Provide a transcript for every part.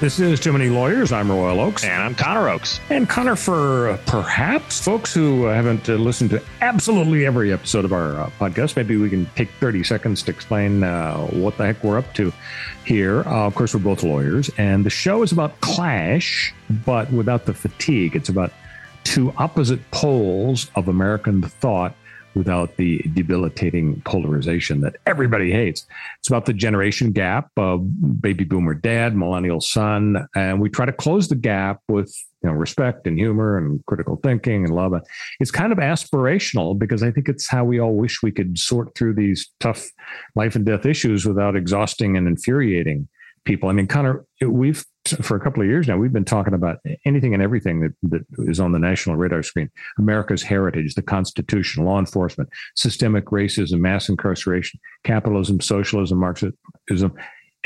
This is Too Many Lawyers. I'm Royal Oaks. And I'm Connor Oaks. And Connor, for uh, perhaps folks who haven't uh, listened to absolutely every episode of our uh, podcast, maybe we can take 30 seconds to explain uh, what the heck we're up to here. Uh, of course, we're both lawyers, and the show is about clash, but without the fatigue. It's about two opposite poles of American thought without the debilitating polarization that everybody hates. It's about the generation gap of baby boomer dad, millennial son, and we try to close the gap with you know respect and humor and critical thinking and love. It's kind of aspirational because I think it's how we all wish we could sort through these tough life and death issues without exhausting and infuriating people. I mean, Connor, we've for a couple of years now, we've been talking about anything and everything that, that is on the national radar screen America's heritage, the Constitution, law enforcement, systemic racism, mass incarceration, capitalism, socialism, Marxism.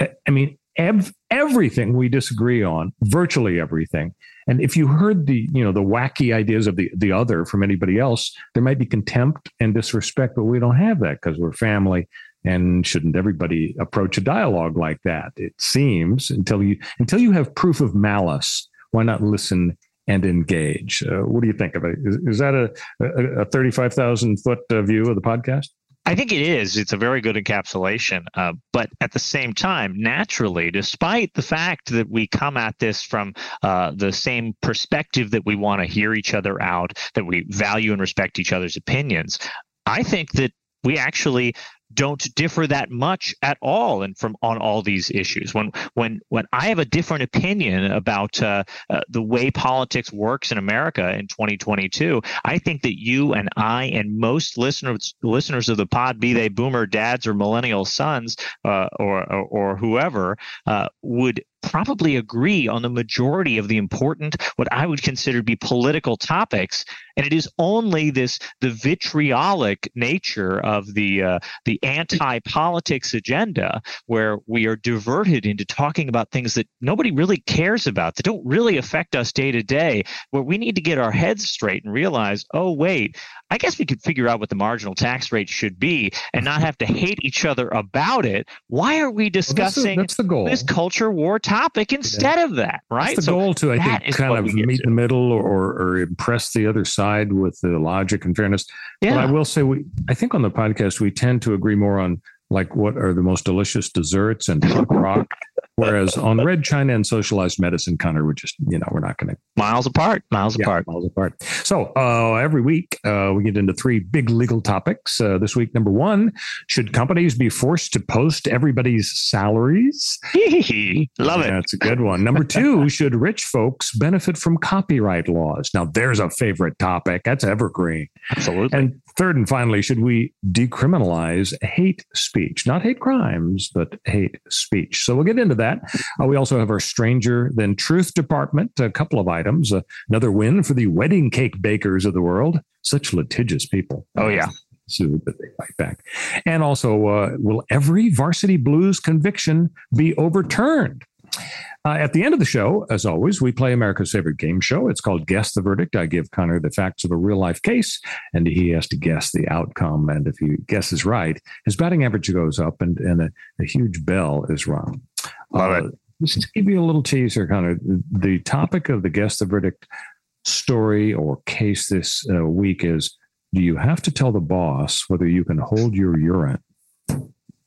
I mean, ev- everything we disagree on, virtually everything. And if you heard the, you know, the wacky ideas of the, the other from anybody else, there might be contempt and disrespect, but we don't have that because we're family and shouldn't everybody approach a dialogue like that? It seems until you until you have proof of malice, why not listen and engage? Uh, what do you think of it? Is, is that a, a, a thirty-five thousand foot uh, view of the podcast? I think it is. It's a very good encapsulation. Uh, but at the same time, naturally, despite the fact that we come at this from uh, the same perspective that we want to hear each other out, that we value and respect each other's opinions, I think that we actually don't differ that much at all and from on all these issues. When when when i have a different opinion about uh, uh, the way politics works in america in 2022 i think that you and i and most listeners listeners of the pod be they boomer dads or millennial sons uh, or, or, or whoever uh, would probably agree on the majority of the important, what I would consider to be political topics. And it is only this the vitriolic nature of the uh, the anti-politics agenda where we are diverted into talking about things that nobody really cares about, that don't really affect us day to day, where we need to get our heads straight and realize, oh wait, I guess we could figure out what the marginal tax rate should be and not have to hate each other about it. Why are we discussing well, that's, that's the goal. this culture war topic instead yeah. of that? Right. That's the so goal to, I think, kind of meet the middle or, or impress the other side with the logic and fairness. Yeah. But I will say, we, I think on the podcast, we tend to agree more on like what are the most delicious desserts and punk rock Whereas on Red China and socialized medicine, Connor, we're just, you know, we're not going to. Miles apart, miles yeah, apart. Miles apart. So uh, every week, uh, we get into three big legal topics. Uh, this week, number one should companies be forced to post everybody's salaries? Love it. That's a good one. Number two, should rich folks benefit from copyright laws? Now, there's a favorite topic. That's evergreen. Absolutely. And third and finally, should we decriminalize hate speech? Not hate crimes, but hate speech. So we'll get into that that. Uh, we also have our Stranger Than Truth department, a couple of items. Uh, another win for the wedding cake bakers of the world. Such litigious people. Oh, yeah. But they fight back. And also, uh, will every varsity blues conviction be overturned? Uh, at the end of the show, as always, we play America's favorite game show. It's called Guess the Verdict. I give Connor the facts of a real life case, and he has to guess the outcome. And if he guesses right, his batting average goes up and, and a, a huge bell is rung. Love uh, it. Just to give you a little teaser, Connor, the topic of the Guess the Verdict story or case this uh, week is do you have to tell the boss whether you can hold your urine?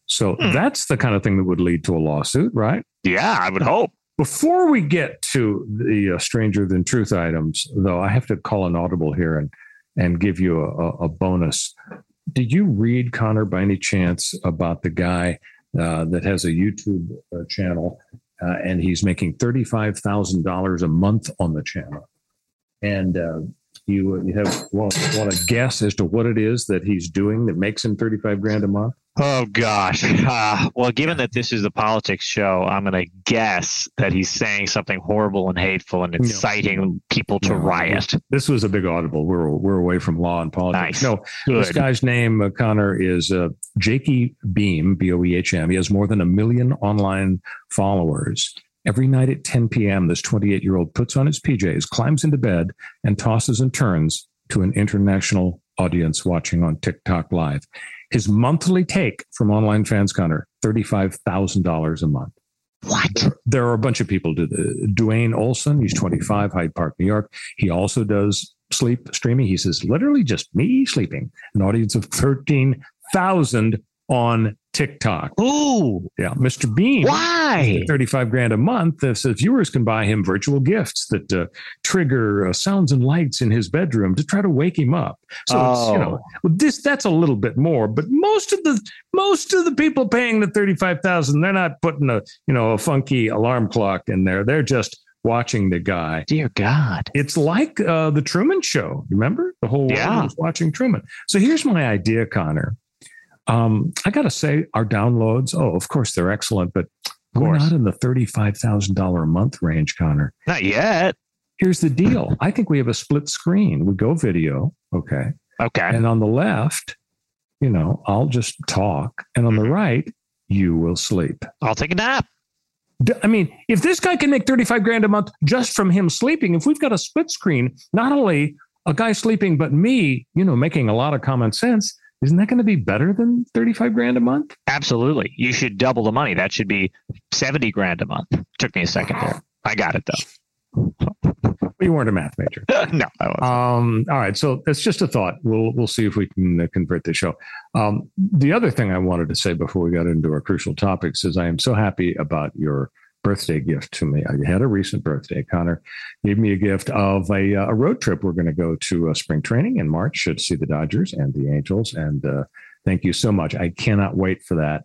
So hmm. that's the kind of thing that would lead to a lawsuit, right? Yeah, I would hope. Before we get to the uh, stranger than truth items, though, I have to call an audible here and and give you a, a bonus. Did you read Connor by any chance about the guy uh, that has a YouTube uh, channel uh, and he's making thirty five thousand dollars a month on the channel? And uh, you you have want, want to guess as to what it is that he's doing that makes him thirty five grand a month? Oh gosh. Uh, well, given that this is a politics show, I'm going to guess that he's saying something horrible and hateful and inciting no. people to no. riot. This was a big audible. We're we're away from law and politics. Nice. No, Good. this guy's name, uh, Connor, is uh, Jakey Boehm, B O E H M. He has more than a million online followers. Every night at 10 p.m., this 28 year old puts on his PJs, climbs into bed, and tosses and turns to an international audience watching on TikTok Live. His monthly take from online fans, Connor, $35,000 a month. What? There are a bunch of people do the Dwayne Olson, he's 25, Hyde Park, New York. He also does sleep streaming. He says, literally just me sleeping. An audience of 13,000 on TikTok. Ooh. Yeah. Mr. Bean. Why? 35 grand a month. Uh, so viewers can buy him virtual gifts that uh, trigger uh, sounds and lights in his bedroom to try to wake him up. So oh. you know, well, this that's a little bit more, but most of the most of the people paying the 35,000, they're not putting a, you know, a funky alarm clock in there. They're just watching the guy. Dear God. It's like uh, the Truman Show. Remember? The whole yeah. world was watching Truman. So here's my idea, Connor. Um, I got to say, our downloads, oh, of course, they're excellent, but we're not in the $35,000 a month range, Connor. Not yet. Here's the deal I think we have a split screen. We go video, okay. Okay. And on the left, you know, I'll just talk. And on the right, you will sleep. I'll take a nap. I mean, if this guy can make 35 grand a month just from him sleeping, if we've got a split screen, not only a guy sleeping, but me, you know, making a lot of common sense, isn't that going to be better than 35 grand a month? Absolutely. You should double the money. That should be 70 grand a month. Took me a second there. I got it though. you weren't a math major. no, I wasn't. Um, all right. So it's just a thought. We'll, we'll see if we can uh, convert the show. Um, the other thing I wanted to say before we got into our crucial topics is I am so happy about your birthday gift to me. I had a recent birthday. Connor gave me a gift of a, uh, a road trip. We're going to go to uh, spring training in March to see the Dodgers and the Angels. And uh, thank you so much. I cannot wait for that.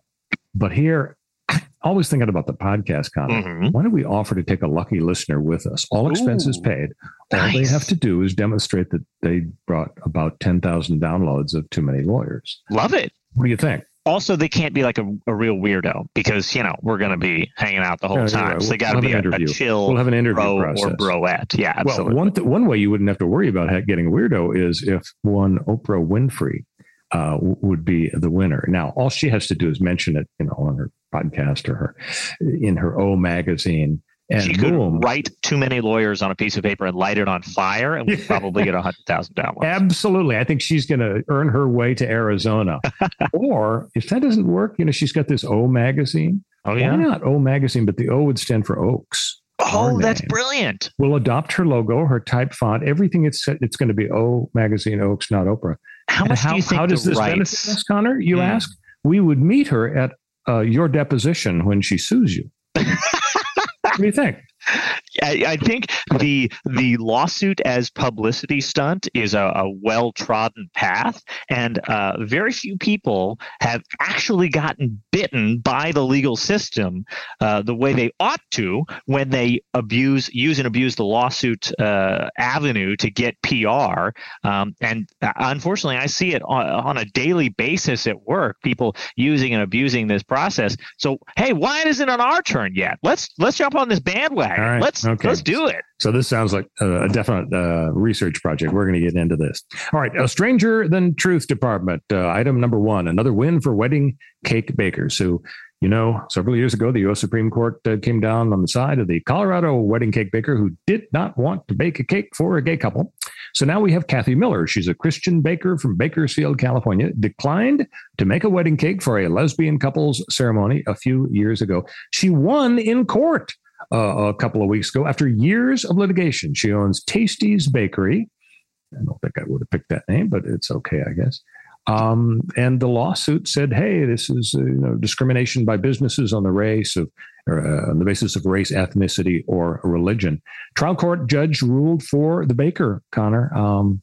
But here, always thinking about the podcast, Connor. Mm-hmm. Why don't we offer to take a lucky listener with us? All expenses Ooh, paid. All nice. they have to do is demonstrate that they brought about 10,000 downloads of Too Many Lawyers. Love it. What do you think? Also, they can't be like a, a real weirdo because, you know, we're going to be hanging out the whole time. yeah, so they we'll got to have be a, a chill We'll have an interview bro process. or broette. Yeah, absolutely. Well, one th- one way you wouldn't have to worry about getting a weirdo is if one Oprah Winfrey uh, would be the winner. Now, all she has to do is mention it, you know, on her podcast or her in her O magazine, and she could boom, write too many lawyers on a piece of paper and light it on fire, and we'd probably get a $100,000. Absolutely. I think she's going to earn her way to Arizona. or if that doesn't work, you know, she's got this O magazine. Oh yeah. Why not O magazine? But the O would stand for Oaks. Oh, that's brilliant. We'll adopt her logo, her type font, everything. It's it's going to be O magazine, Oaks, not Oprah. How And much how, do you think how does this benefit rights? us, Connor? You Hmm. ask. We would meet her at uh, your deposition when she sues you. what do you think? I, I think the the lawsuit as publicity stunt is a, a well trodden path, and uh, very few people have actually gotten bitten by the legal system uh, the way they ought to when they abuse, use, and abuse the lawsuit uh, avenue to get PR. Um, and uh, unfortunately, I see it on, on a daily basis at work. People using and abusing this process. So, hey, why isn't it on our turn yet? Let's let's jump on this bandwagon. Right, Let's okay. let's do it. So this sounds like a, definite uh, research project. We're going to get into this. All right, a stranger than truth department. Uh, item number one: another win for wedding cake bakers. So. You know, several years ago, the U.S. Supreme Court uh, came down on the side of the Colorado wedding cake baker who did not want to bake a cake for a gay couple. So now we have Kathy Miller. She's a Christian baker from Bakersfield, California, declined to make a wedding cake for a lesbian couple's ceremony a few years ago. She won in court uh, a couple of weeks ago after years of litigation. She owns Tasty's Bakery. I don't think I would have picked that name, but it's okay, I guess. Um, and the lawsuit said, "Hey, this is uh, you know, discrimination by businesses on the race of uh, on the basis of race, ethnicity, or religion." Trial court judge ruled for the baker. Connor um,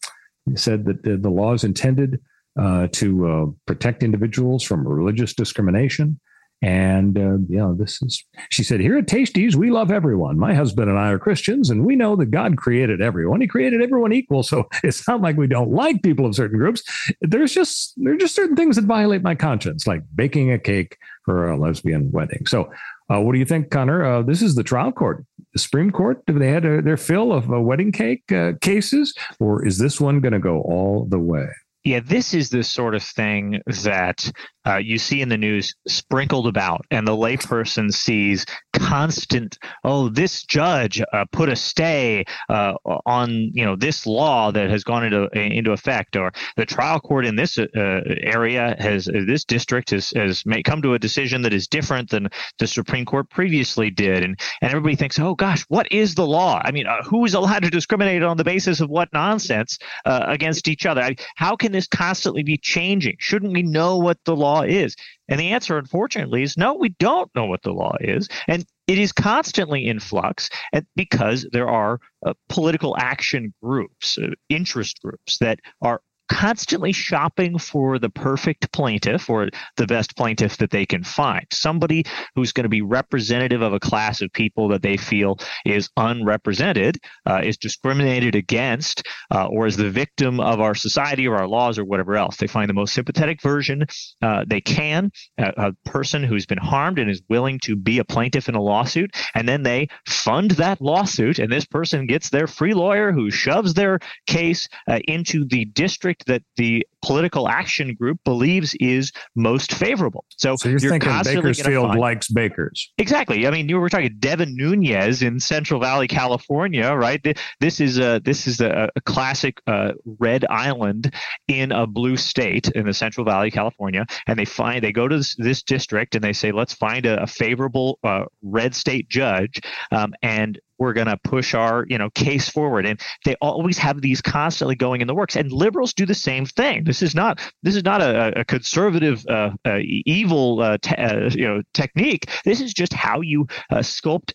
said that the, the law is intended uh, to uh, protect individuals from religious discrimination. And, uh, you know, this is, she said, here at Tasties, we love everyone. My husband and I are Christians, and we know that God created everyone. He created everyone equal. So it's not like we don't like people of certain groups. There's just, there are just certain things that violate my conscience, like baking a cake for a lesbian wedding. So, uh, what do you think, Connor? Uh, this is the trial court, the Supreme Court. Have they had a, their fill of uh, wedding cake uh, cases, or is this one going to go all the way? Yeah, this is the sort of thing that uh, you see in the news sprinkled about, and the layperson sees constant. Oh, this judge uh, put a stay uh, on you know this law that has gone into into effect, or the trial court in this uh, area has uh, this district has has may come to a decision that is different than the Supreme Court previously did, and and everybody thinks, oh gosh, what is the law? I mean, uh, who is allowed to discriminate on the basis of what nonsense against each other? I, how can this constantly be changing? Shouldn't we know what the law is? And the answer, unfortunately, is no, we don't know what the law is. And it is constantly in flux because there are uh, political action groups, uh, interest groups that are constantly shopping for the perfect plaintiff or the best plaintiff that they can find. Somebody who's going to be representative of a class of people that they feel is unrepresented, uh, is discriminated against, uh, or is the victim of our society or our laws or whatever else. They find the most sympathetic version uh, they can, a, a person who's been harmed and is willing to be a plaintiff in a lawsuit, and then they fund that lawsuit, and this person gets their free lawyer who shoves their case uh, into the district that the political action group believes is most favorable. So, so you're, you're thinking Bakersfield likes bakers. Exactly. I mean, you were talking Devin Nunes in Central Valley, California, right? This is a this is a, a classic uh, red island in a blue state in the Central Valley, California, and they find they go to this, this district and they say, let's find a, a favorable uh, red state judge, um, and we're going to push our you know case forward and they always have these constantly going in the works and liberals do the same thing this is not this is not a, a conservative uh, uh, evil uh, te- uh, you know technique this is just how you uh, sculpt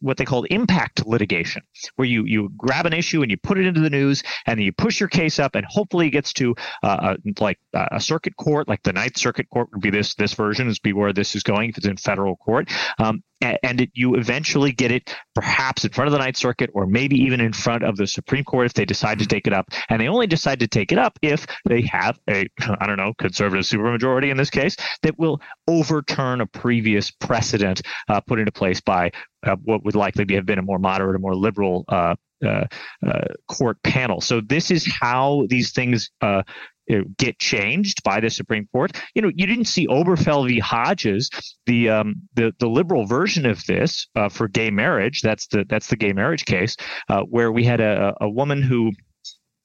what they call impact litigation where you you grab an issue and you put it into the news and then you push your case up and hopefully it gets to like a circuit court like the ninth circuit court would be this this version is be where this is going if it's in federal court um, and it, you eventually get it perhaps in front of the Ninth Circuit or maybe even in front of the Supreme Court if they decide to take it up. And they only decide to take it up if they have a, I don't know, conservative supermajority in this case that will overturn a previous precedent uh, put into place by uh, what would likely be, have been a more moderate a more liberal uh, uh, uh, court panel. So this is how these things uh, get changed by the Supreme Court. You know, you didn't see Obergefell v. Hodges, the um, the the liberal version of this uh, for gay marriage. That's the that's the gay marriage case uh, where we had a, a woman who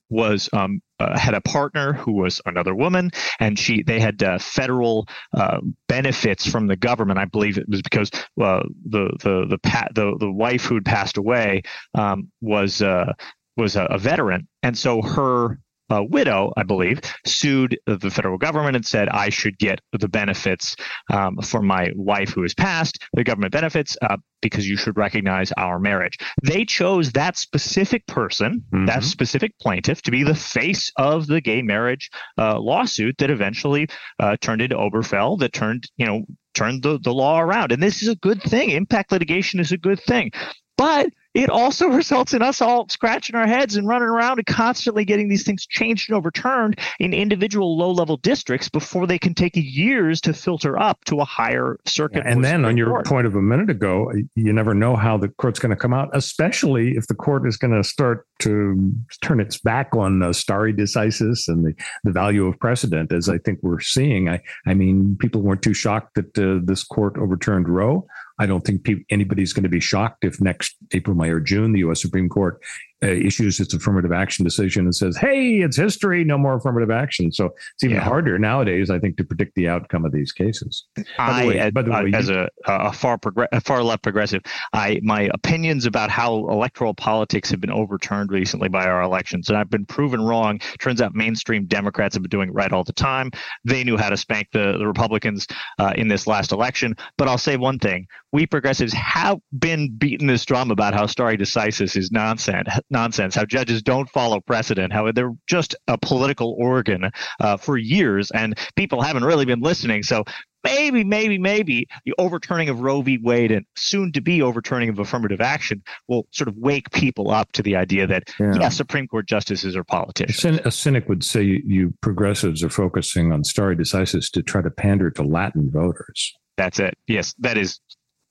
was um, uh, had a partner who was another woman, and she they had uh, federal uh, benefits from the government. I believe it was because the the the, pa- the the wife who'd passed away um, was uh, was a, a, veteran, and so her uh, widow, I believe, sued the federal government and said, I should get the benefits um, for my wife who has passed, the government benefits, uh, because you should recognize our marriage. They chose that specific person, mm-hmm. that specific plaintiff, to be the face of the gay marriage uh, lawsuit that eventually uh, turned into Obergefell, that turned, you know, turned the, the law around. And this is a good thing. Impact litigation is a good thing. But it also results in us all scratching our heads and running around and constantly getting these things changed and overturned in individual low level districts before they can take years to filter up to a higher circuit. and then, on your court. point of a minute ago, you never know how the court's going to come out, especially if the court is going to start to turn its back on uh, stare decisis and the, the value of precedent, as I think we're seeing. I, I mean, people weren't too shocked that uh, this court overturned Roe I don't think pe- anybody's going to be shocked if next April, May, or June the U.S. Supreme Court uh, issues its affirmative action decision and says, "Hey, it's history, no more affirmative action." So it's even yeah. harder nowadays, I think, to predict the outcome of these cases. I, way, by the way, as a, a far progr- a far left progressive, I my opinions about how electoral politics have been overturned recently by our elections, and I've been proven wrong. Turns out mainstream Democrats have been doing it right all the time. They knew how to spank the, the Republicans uh, in this last election. But I'll say one thing: we progressives have been beating this drum about how stare decisis is nonsense nonsense, how judges don't follow precedent, how they're just a political organ uh, for years, and people haven't really been listening. So maybe, maybe, maybe the overturning of Roe v. Wade and soon to be overturning of affirmative action will sort of wake people up to the idea that, yeah, yeah Supreme Court justices are politicians. A cynic would say you progressives are focusing on stare decisis to try to pander to Latin voters. That's it. Yes, that is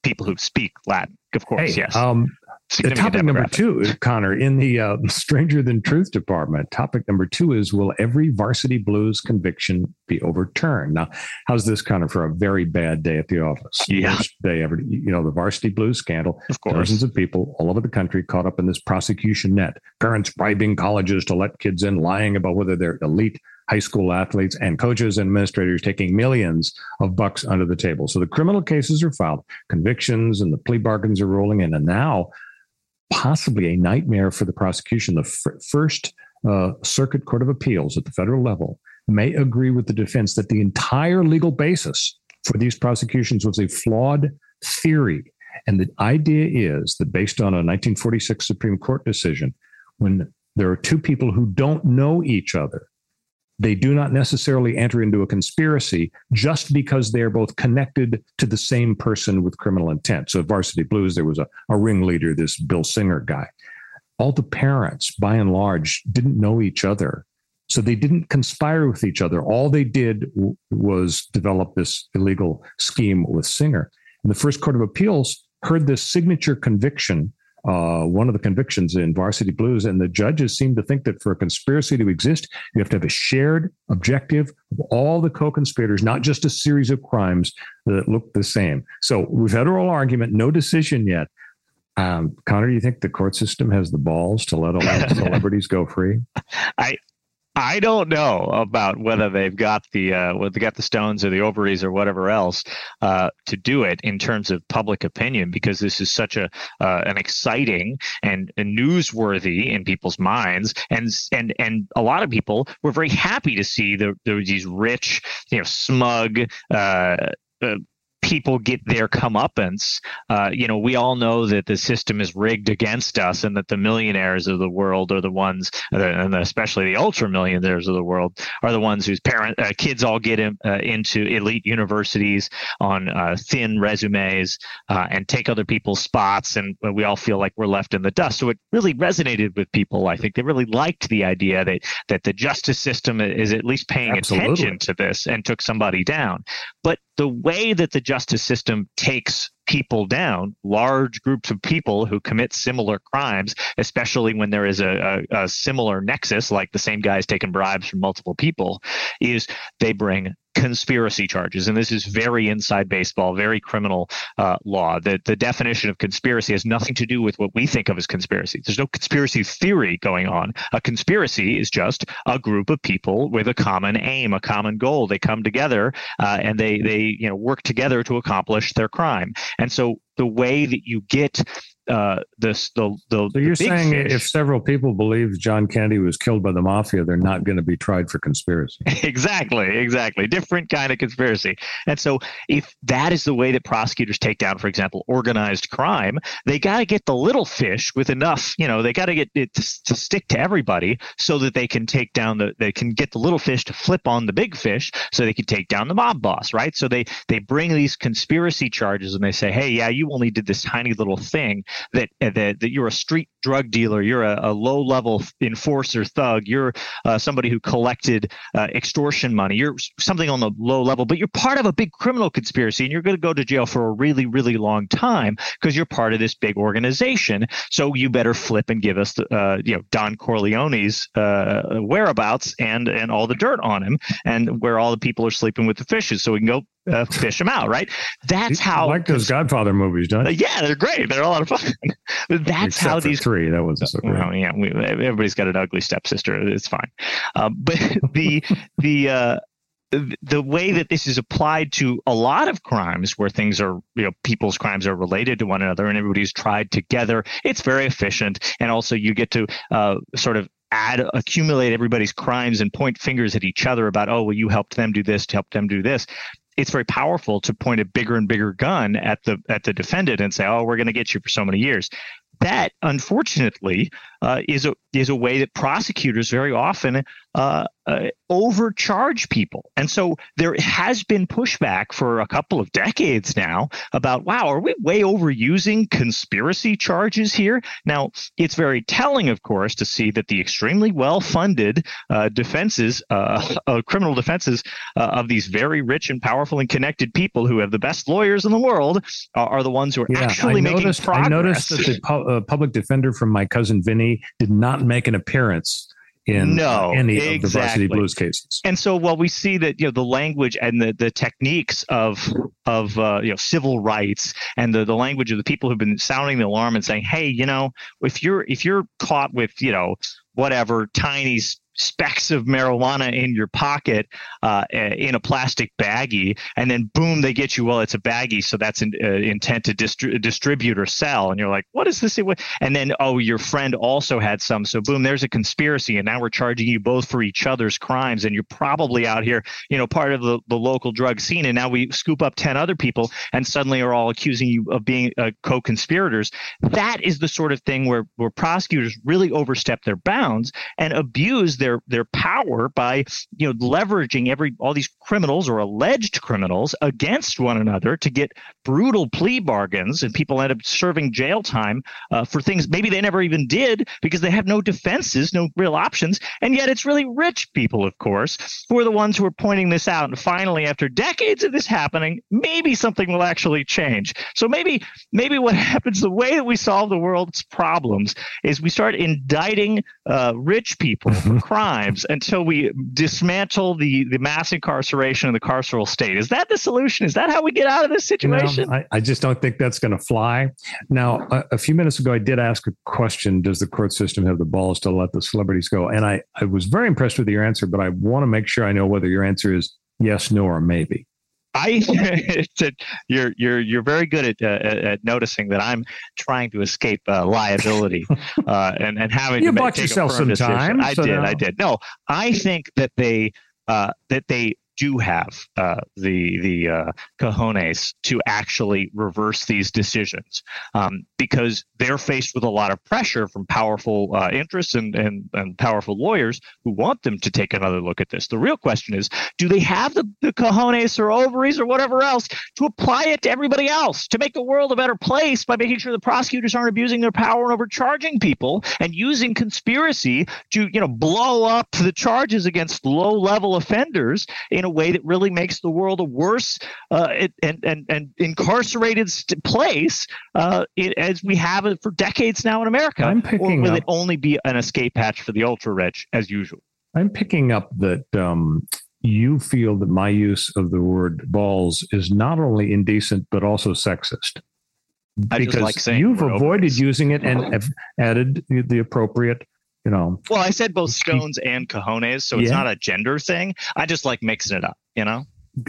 people who speak Latin, of course. Hey, yes. Um, topic number two, Connor, in the uh, Stranger Than Truth department, topic number two is Will every varsity blues conviction be overturned? Now, how's this, Connor, for a very bad day at the office? Yeah. Worst day ever. You know, the varsity blues scandal. Of course. Dozens of people all over the country caught up in this prosecution net. Parents bribing colleges to let kids in, lying about whether they're elite high school athletes and coaches and administrators taking millions of bucks under the table. So the criminal cases are filed, convictions and the plea bargains are rolling in. And now possibly a nightmare for the prosecution. The first uh, Circuit Court of Appeals at the federal level may agree with the defense that the entire legal basis for these prosecutions was a flawed theory. And the idea is that based on a 1946 Supreme Court decision, when there are two people who don't know each other, they do not necessarily enter into a conspiracy just because they are both connected to the same person with criminal intent. So Varsity Blues, there was a, a ringleader, this Bill Singer guy. All the parents, by and large, didn't know each other. So they didn't conspire with each other. All they did w- was develop this illegal scheme with Singer. And the First Court of Appeals heard this signature conviction uh, one of the convictions in Varsity Blues. And the judges seem to think that for a conspiracy to exist, you have to have a shared objective of all the co conspirators, not just a series of crimes that look the same. So we've had oral argument, no decision yet. Um, Connor, do you think the court system has the balls to let all the celebrities go free? I I don't know about whether they've got the uh, whether they got the stones or the ovaries or whatever else uh, to do it in terms of public opinion because this is such a uh, an exciting and, newsworthy in people's minds. And and and a lot of people were very happy to see the, the these rich you know smug uh, uh people get their comeuppance. Uh, you know, we all know that the system is rigged against us, and that the millionaires of the world are the ones, and especially the ultra millionaires of the world, are the ones whose parent uh, kids all get in, uh, into elite universities on uh, thin resumes uh, and take other people's spots, and we all feel like we're left in the dust. So it really resonated with people. I think they really liked the idea that that the justice system is at least paying Absolutely. attention to this and took somebody down. But the way that the justice system takes people down, large groups of people who commit similar crimes, especially when there is a, a, a similar nexus, like the same guys taking bribes from multiple people, is they bring conspiracy charges. And this is very inside baseball, very criminal uh, law. The, the definition of conspiracy has nothing to do with what we think of as conspiracy. There's no conspiracy theory going on. A conspiracy is just a group of people with a common aim, a common goal. They come together uh, and they, they you know, work together to accomplish their crime. And so the way that you get uh, this the the. So you're the saying fish. if several people believe John Kennedy was killed by the mafia, they're not going to be tried for conspiracy. exactly, exactly, different kind of conspiracy. And so, if that is the way that prosecutors take down, for example, organized crime, they got to get the little fish with enough. You know, they got to get it to, to stick to everybody so that they can take down the. They can get the little fish to flip on the big fish, so they can take down the mob boss, right? So they they bring these conspiracy charges and they say, hey, yeah, you only did this tiny little thing that that, that you're a street drug dealer, you're a, a low level enforcer thug, you're uh, somebody who collected uh, extortion money, you're something on the low level, but you're part of a big criminal conspiracy and you're going to go to jail for a really, really long time because you're part of this big organization. So you better flip and give us, the, uh, you know, Don Corleone's uh, whereabouts and and all the dirt on him and where all the people are sleeping with the fishes, so we can go uh, fish them out. Right? That's how. like those Godfather movies movies? Yeah, they're great. They're a lot of fun. But that's Except how these three. That wasn't so great. Well, yeah, we, everybody's got an ugly stepsister. It's fine. Uh, but the the uh, the way that this is applied to a lot of crimes where things are, you know, people's crimes are related to one another and everybody's tried together, it's very efficient. And also you get to uh, sort of add, accumulate everybody's crimes and point fingers at each other about, oh, well, you helped them do this to help them do this. It's very powerful to point a bigger and bigger gun at the at the defendant and say, "Oh, we're going to get you for so many years." That, unfortunately, uh, is a is a way that prosecutors very often uh, uh, overcharge people. And so there has been pushback for a couple of decades now about, wow, are we way overusing conspiracy charges here? Now, it's very telling, of course, to see that the extremely well funded uh, defenses, uh, uh, criminal defenses of these very rich and powerful and connected people who have the best lawyers in the world are the ones who are yeah, actually I noticed, making progress. I noticed that the pu- public defender from my cousin Vinny did not make an appearance in no, any exactly. of the varsity blues cases. And so while we see that you know the language and the, the techniques of of uh, you know civil rights and the, the language of the people who've been sounding the alarm and saying, hey, you know, if you're if you're caught with you know whatever tiny specks of marijuana in your pocket uh, in a plastic baggie, and then boom, they get you. Well, it's a baggie, so that's in, uh, intent to distri- distribute or sell. And you're like, what is this? And then oh, your friend also had some, so boom, there's a conspiracy, and now we're charging you both for each other's crimes, and you're probably out here, you know, part of the, the local drug scene. And now we scoop up ten other people, and suddenly are all accusing you of being uh, co-conspirators. That is the sort of thing where where prosecutors really overstep their bounds and abuse their their their power by you know leveraging every all these criminals or alleged criminals against one another to get brutal plea bargains, and people end up serving jail time uh, for things maybe they never even did because they have no defenses, no real options, and yet it's really rich people, of course, who are the ones who are pointing this out. And finally, after decades of this happening, maybe something will actually change. So maybe maybe what happens, the way that we solve the world's problems, is we start indicting uh, rich people for crimes until we dismantle the, the mass incarceration of the carceral state. Is that the solution? Is that how we get out of this situation? No, I, I, just don't think that's going to fly. Now, a, a, few minutes ago, I did ask a question Does the court system have the balls to let the celebrities go? And I, I was very impressed with your answer, but I want to make sure I know whether your answer is yes, no, or maybe. I you're you're you're very good at, uh, at noticing that I'm trying to escape uh, liability uh, and and having you to bought yourself some time. I so did, no. I did. No, I think that they uh, that they do have uh, the the uh, cojones to actually reverse these decisions um, because they're faced with a lot of pressure from powerful uh, interests and, and, and powerful lawyers who want them to take another look at this. The real question is, do they have the, the cojones or ovaries or whatever else to apply it to everybody else to make the world a better place by making sure the prosecutors aren't abusing their power and overcharging people and using conspiracy to you know blow up the charges against low level offenders in a way that really makes the world a worse uh, and, and, and incarcerated place uh, it, as we have it for decades now in America? I'm picking or will up, it only be an escape hatch for the ultra rich as usual? I'm picking up that um, you feel that my use of the word balls is not only indecent but also sexist. I because like you've avoided using it and have added the appropriate you know. Well, I said both stones and cojones, so it's yeah. not a gender thing. I just like mixing it up, you know.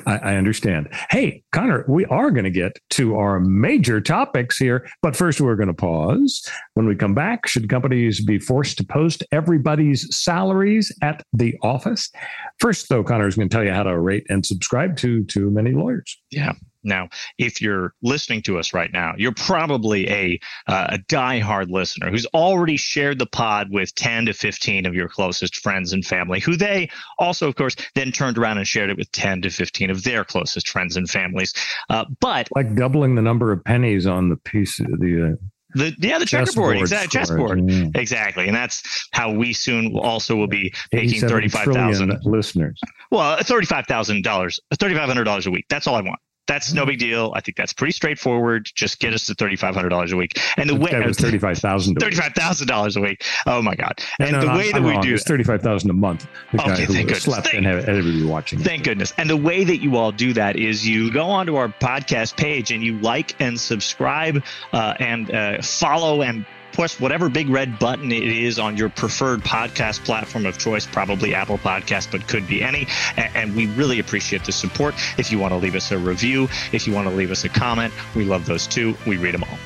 I, I understand. Hey, Connor, we are going to get to our major topics here, but first we're going to pause. When we come back, should companies be forced to post everybody's salaries at the office? First, though, Connor is going to tell you how to rate and subscribe to Too Many Lawyers. Yeah. Now, if you're listening to us right now, you're probably a uh, a diehard listener who's already shared the pod with 10 to 15 of your closest friends and family, who they also, of course, then turned around and shared it with 10 to 15 of their closest friends and families. Uh, but like doubling the number of pennies on the piece of the. Uh... The, yeah, the checkerboard, exactly, chessboard, yeah. exactly, and that's how we soon also will be making thirty-five thousand listeners. Well, thirty-five thousand dollars, thirty-five hundred dollars a week. That's all I want. That's no big deal. I think that's pretty straightforward. Just get us to thirty five hundred dollars a week. And the way it was thirty five thousand. Thirty five thousand dollars a week. Oh my god! And no, the no, way I'm, that I'm we do it's thirty five thousand a month. The Okay, guy who thank goodness. Thank- and everybody watching. it. Thank goodness. And the way that you all do that is you go onto our podcast page and you like and subscribe uh, and uh, follow and push whatever big red button it is on your preferred podcast platform of choice, probably Apple Podcast, but could be any. And we really appreciate the support. If you want to leave us a review, if you want to leave us a comment, we love those too. We read them all.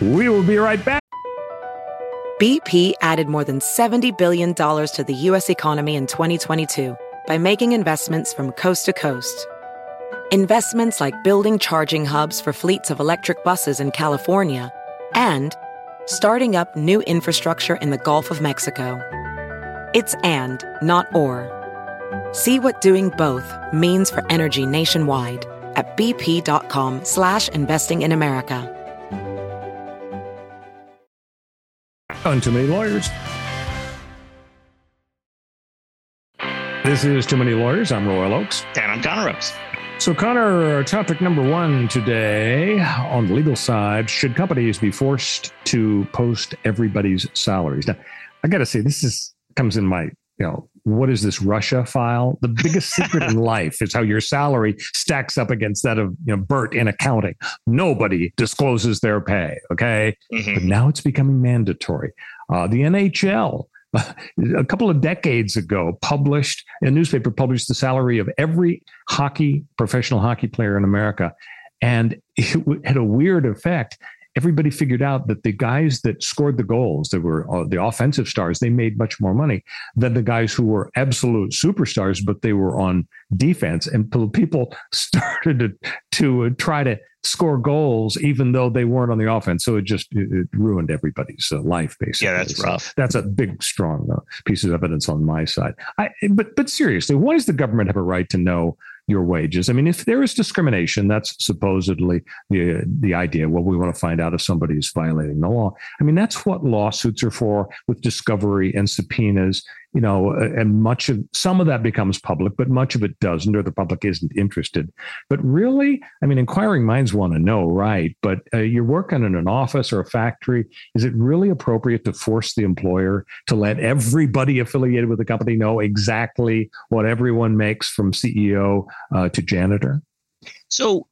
We will be right back. BP added more than $70 billion to the U.S. economy in 2022 by making investments from coast to coast. Investments like building charging hubs for fleets of electric buses in California and starting up new infrastructure in the Gulf of Mexico. It's and, not or. See what doing both means for energy nationwide at bp.com slash investing in America. on Too Many Lawyers. This is Too Many Lawyers. I'm Royal Oaks. And I'm Connor Rose. So, Connor, topic number one today on the legal side should companies be forced to post everybody's salaries? Now, I got to say, this is comes in my, you know, what is this Russia file? The biggest secret in life is how your salary stacks up against that of, you know, Bert in accounting. Nobody discloses their pay. Okay. Mhm. but now it's becoming mandatory. Uh, the NHL, a couple of decades ago, published a newspaper published the salary of every hockey professional hockey player in America, and it had a weird effect. Everybody figured out that the guys that scored the goals, that were uh, the offensive stars, they made much more money than the guys who were absolute superstars, but they were on defense. And people started to, to uh, try to score goals even though they weren't on the offense. So it just it, it ruined everybody's uh, life, basically. Yeah, that's So rough. that's a big, strong uh, piece of evidence on my side. I, but but seriously, why does the government have a right to know your wages? I mean, if there is discrimination, that's supposedly the the idea. Well, we want to find out if somebody is violating the law. I mean, that's what lawsuits are for, with discovery and subpoenas. You know, uh, and much of some of that becomes public, but much of it doesn't, or the public isn't interested. But really, I mean, inquiring minds want to know, right? But uh, you're working in an office or a factory. Is it really appropriate to force the employer to let everybody affiliated with the company know exactly what everyone makes from CEO uh, to janitor? So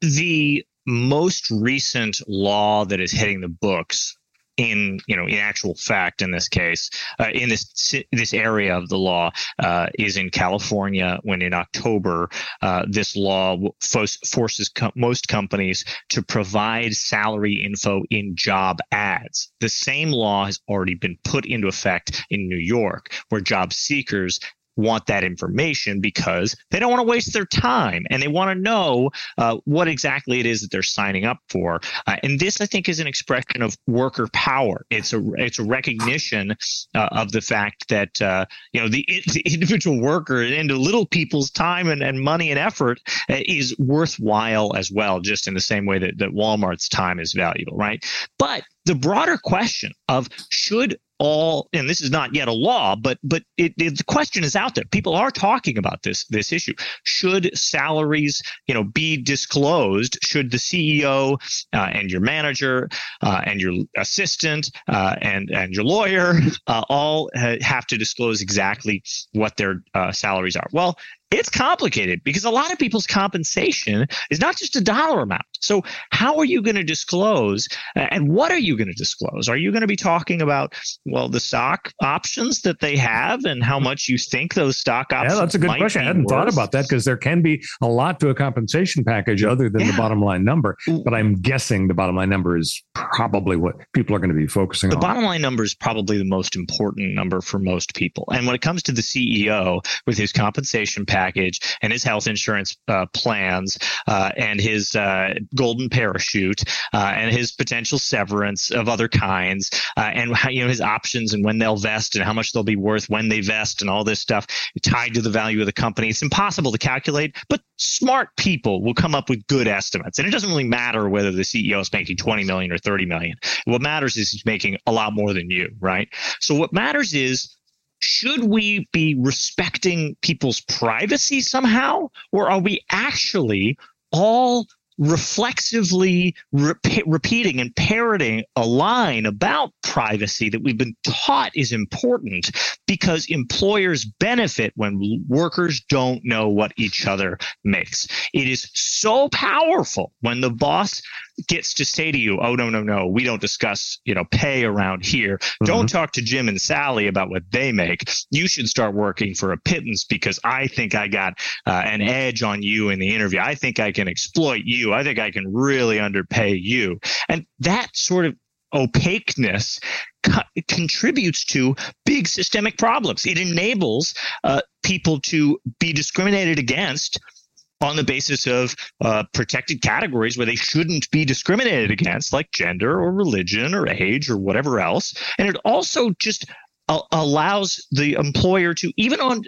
the most recent law that is hitting the books in you know in actual fact in this case uh, in this this area of the law uh, is in California when in October uh, this law fo- forces most companies to provide salary info in job ads. The same law has already been put into effect in New York where job seekers want that information because they don't want to waste their time and they want to know uh, what exactly it is that they're signing up for. Uh, and this, I think, is an expression of worker power. It's a it's a recognition uh, of the fact that uh, you know the, the individual worker and the little people's time and, and money and effort uh, is worthwhile as well, just in the same way that, that Walmart's time is valuable, right? But the broader question of should all and this is not yet a law but but it, it, the question is out there. People are talking about this this issue. Should salaries you know be disclosed? Should the ceo uh, and your manager uh, and your assistant uh, and and your lawyer uh, all ha- have to disclose exactly what their uh, salaries are? Well it's complicated because a lot of people's compensation is not just a dollar amount. So, how are you going to disclose and what are you going to disclose? Are you going to be talking about, well, the stock options that they have and how much you think those stock options Yeah, that's a good question. I hadn't thought about that because there can be a lot to a compensation package other than the bottom line number. But I'm guessing the bottom line number is probably what people are going to be focusing The on. The bottom line number is probably the most important number for most people. And when it comes to the CEO with his compensation package and his health insurance uh, plans uh, and his uh, golden parachute uh, and his potential severance of other kinds uh, and how, you know his options and when they'll vest and how much they'll be worth when they vest and all this stuff tied to the value of the company, it's impossible to calculate. But smart people will come up with good estimates, and it doesn't really matter whether the CEO is making 20 million or 30 million. What matters is he's making a lot more than you, right? So what matters is should we be respecting people's privacy somehow or are we actually all reflexively re- repeating and parroting a line about privacy that we've been taught is important because employers benefit when workers don't know what each other makes. It is so powerful when the boss gets to say to you, "Oh no, no, no, we don't discuss, you know, pay around here. Mm-hmm. Don't talk to Jim and Sally about what they make. You should start working for a pittance because I think I got uh, an edge on you in the interview. I think I can exploit you. I think I can really underpay you." And that sort of opaqueness co- contributes to big systemic problems. It enables uh, people to be discriminated against on the basis of uh, protected categories where they shouldn't be discriminated against, like gender or religion or age or whatever else. And it also just allows the employer to even on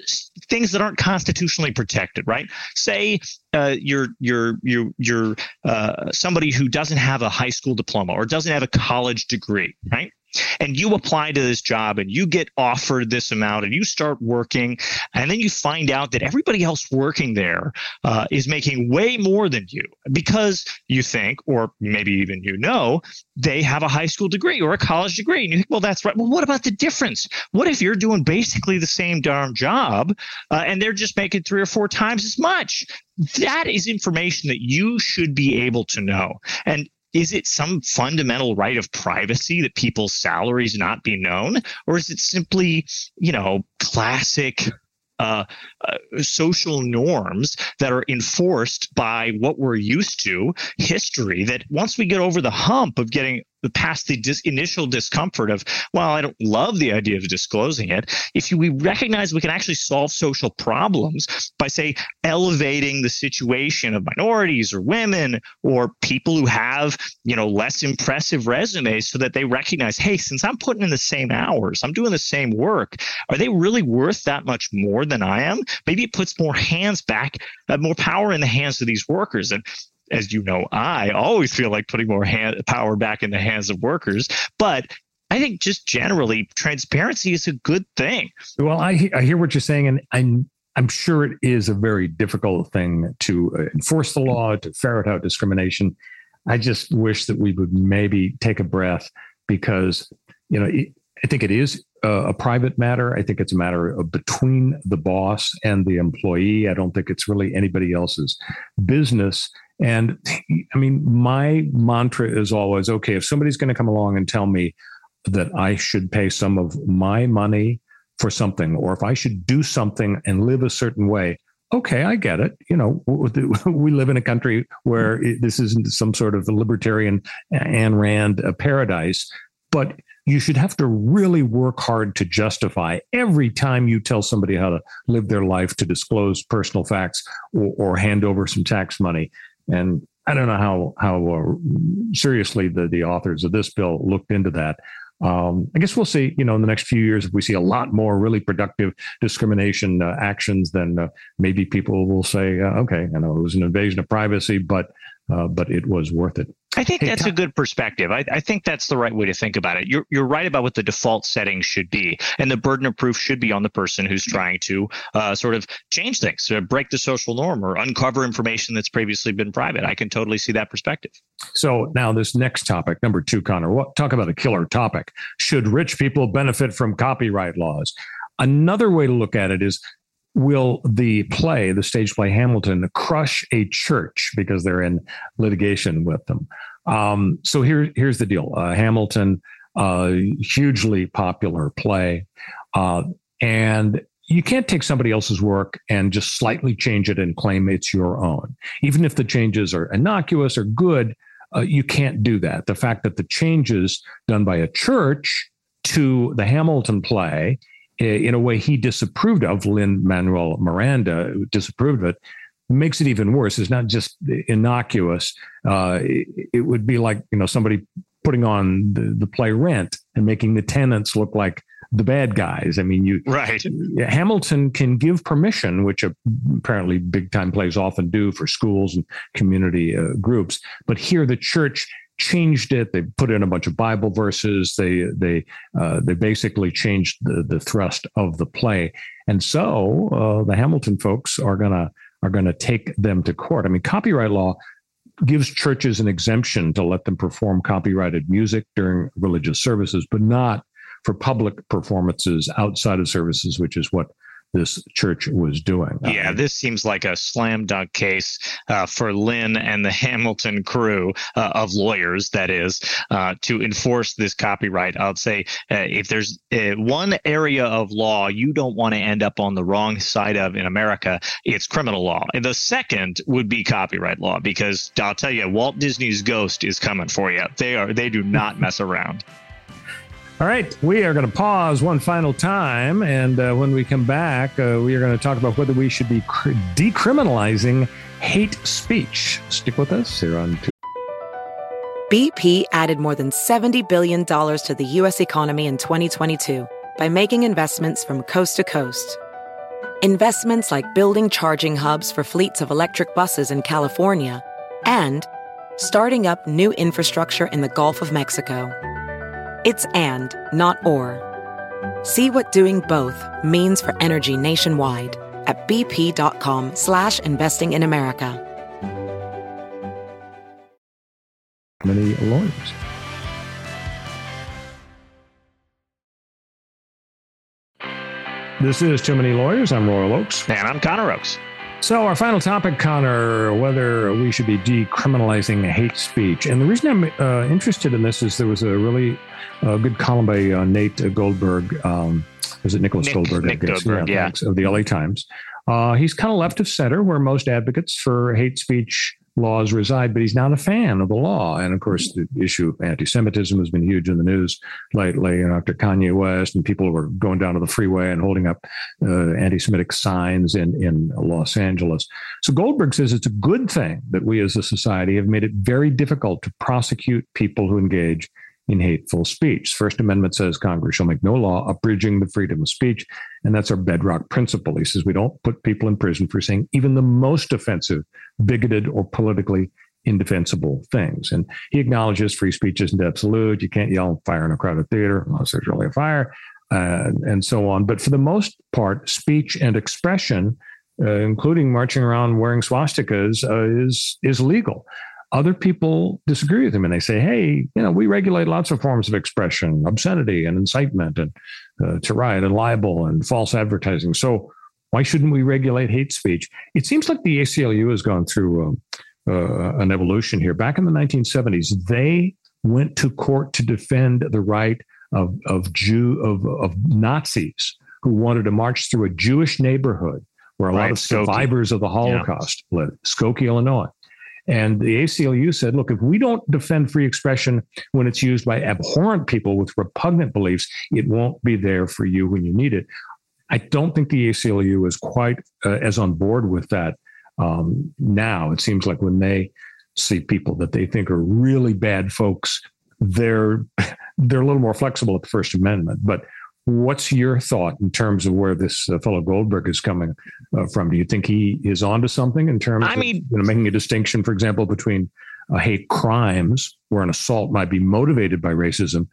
things that aren't constitutionally protected right say uh, you're you're you're you're uh, somebody who doesn't have a high school diploma or doesn't have a college degree right and you apply to this job and you get offered this amount and you start working and then you find out that everybody else working there uh, is making way more than you because you think or maybe even you know they have a high school degree or a college degree and you think well that's right. Well what about the difference? What if you're doing basically the same darn job uh, and they're just making three or four times as much? That is information that you should be able to know. And is it some fundamental right of privacy that people's salaries not be known? Or is it simply you know classic uh, uh, social norms that are enforced by what we're used to history that once we get over the hump of getting past the dis- initial discomfort of, well, I don't love the idea of disclosing it. If we recognize we can actually solve social problems by, say, elevating the situation of minorities or women or people who have, you know, less impressive resumes so that they recognize, hey, since I'm putting in the same hours, I'm doing the same work, are they really worth that much more than I am? Maybe it puts more hands back, uh, more power in the hands of these workers. And as you know, I always feel like putting more hand, power back in the hands of workers. But I think just generally, transparency is a good thing. Well, I, I hear what you're saying, and I'm I'm sure it is a very difficult thing to uh, enforce the law, to ferret out discrimination. I just wish that we would maybe take a breath because, you know, I think it is Uh, a, private matter. I think it's a matter of between the boss and the employee. I don't think it's really anybody else's business. And I mean, my mantra is always okay, if somebody's going to come along and tell me that I should pay some of my money for something, or if I should do something and live a certain way, okay, I get it. You know, we live in a country where this isn't some sort of libertarian Ayn Rand uh, paradise, but you should have to really work hard to justify every time you tell somebody how to live their life to disclose personal facts or, or hand over some tax money. And I don't know how how uh, seriously the the authors of this bill looked into that. Um, I guess we'll see. You know, in the next few years, if we see a lot more really productive discrimination uh, actions, then uh, maybe people will say, uh, "Okay, I know it was an invasion of privacy, but uh, but it was worth it." I think hey, that's Tom. a good perspective. I, I, think that's the right way to think about it. You're, you're right about what the default setting should be. And the burden of proof should be on the person who's trying to uh, sort of change things, to break the social norm or uncover information that's previously been private. I can totally see that perspective. So now this next topic, number two, Connor, what, talk about a killer topic. Should rich people benefit from copyright laws? Another way to look at it is will the play, the stage play Hamilton, crush a church because they're in litigation with them? Um, so here, here's the deal: uh, Hamilton, uh, hugely popular play, uh, and you can't take somebody else's work and just slightly change it and claim it's your own, even if the changes are innocuous or good. Uh, you can't do that. The fact that the changes done by a church to the Hamilton play in a way he disapproved of, Lin-Manuel Miranda disapproved of it, makes it even worse. It's not just innocuous. Uh, it, it, would be like you know somebody putting on the, the play Rent and making the tenants look like the bad guys. I mean, you right. Hamilton can give permission, which apparently big time plays often do for schools and community uh, groups. But here, the church changed it. They put in a bunch of Bible verses. They they uh, they basically changed the the thrust of the play. And so uh, the Hamilton folks are to are to take them to court. I mean, copyright law gives churches an exemption to let them perform copyrighted music during religious services, but not for public performances outside of services, which is what this church was doing. Yeah, this seems like a slam dunk case uh, for Lin and the Hamilton crew uh, of lawyers, that is, uh, to enforce this copyright. I'd say uh, if there's uh, one area of law you don't want to end up on the wrong side of in America, it's criminal law. And the second would be copyright law, because I'll tell you, Walt Disney's ghost is coming for you. They are they do not mess around. All right, we are going to pause one final time. And uh, when we come back, uh, we are going to talk about whether we should be cr- decriminalizing hate speech. Stick with us here on. Two- BP added more than $70 billion to the U.S. economy in 2022 by making investments from coast to coast. Investments like building charging hubs for fleets of electric buses in California and starting up new infrastructure in the Gulf of Mexico. It's and, not or. See what doing both means for energy nationwide at bp.com slash investing in America. Many lawyers. This is Too Many Lawyers. I'm Royal Oakes. And I'm Connor Oakes. So, our final topic, Connor, whether we should be decriminalizing hate speech. And the reason I'm uh, interested in this is there was a really uh, good column by uh, Nate Goldberg. Um, was it Nicholas Nick, Goldberg? Nick Goldberg, yeah, yeah. of the LA Times. Uh, he's kind of left of center where most advocates for hate speech laws reside, but he's not a fan of the law. And of course, the issue of anti Semitism has been huge in the news lately. And after Kanye West, and people were going down to the freeway and holding up uh, anti Semitic signs in, in Los Angeles. So Goldberg says it's a good thing that we as a society have made it very difficult to prosecute people who engage in hateful speech. First Amendment says Congress shall make no law abridging the freedom of speech. And that's our bedrock principle. He says we don't put people in prison for saying even the most offensive, bigoted, or politically indefensible things. And he acknowledges free speech isn't absolute. You can't yell fire in a crowded theater unless there's really a fire, uh, and so on. But for the most part, speech and expression, uh, including marching around wearing swastikas, uh, is is legal. Other people disagree with him and they say, hey, you know, we regulate lots of forms of expression, obscenity and incitement and uh, to riot and libel and false advertising. So why shouldn't we regulate hate speech? It seems like the ACLU has gone through um, uh, an evolution here. Back in the 1970s, they went to court to defend the right of, of Jew of, of Nazis who wanted to march through a Jewish neighborhood where a right, lot of Skokie. survivors of the Holocaust yeah. live, Skokie, Illinois. And the ACLU said, look, if we don't defend free expression when it's used by abhorrent people with repugnant beliefs, it won't be there for you when you need it. I don't think the ACLU is quite uh, as on board with that um, now. It seems like when they see people that they think are really bad folks, they're they're a little more flexible at the First Amendment. But What's your thought in terms of where this uh, fellow Goldberg is coming uh, from? Do you think he is onto something in terms I mean, of you know, making a distinction, for example, between uh, hate crimes, where an assault might be motivated by racism?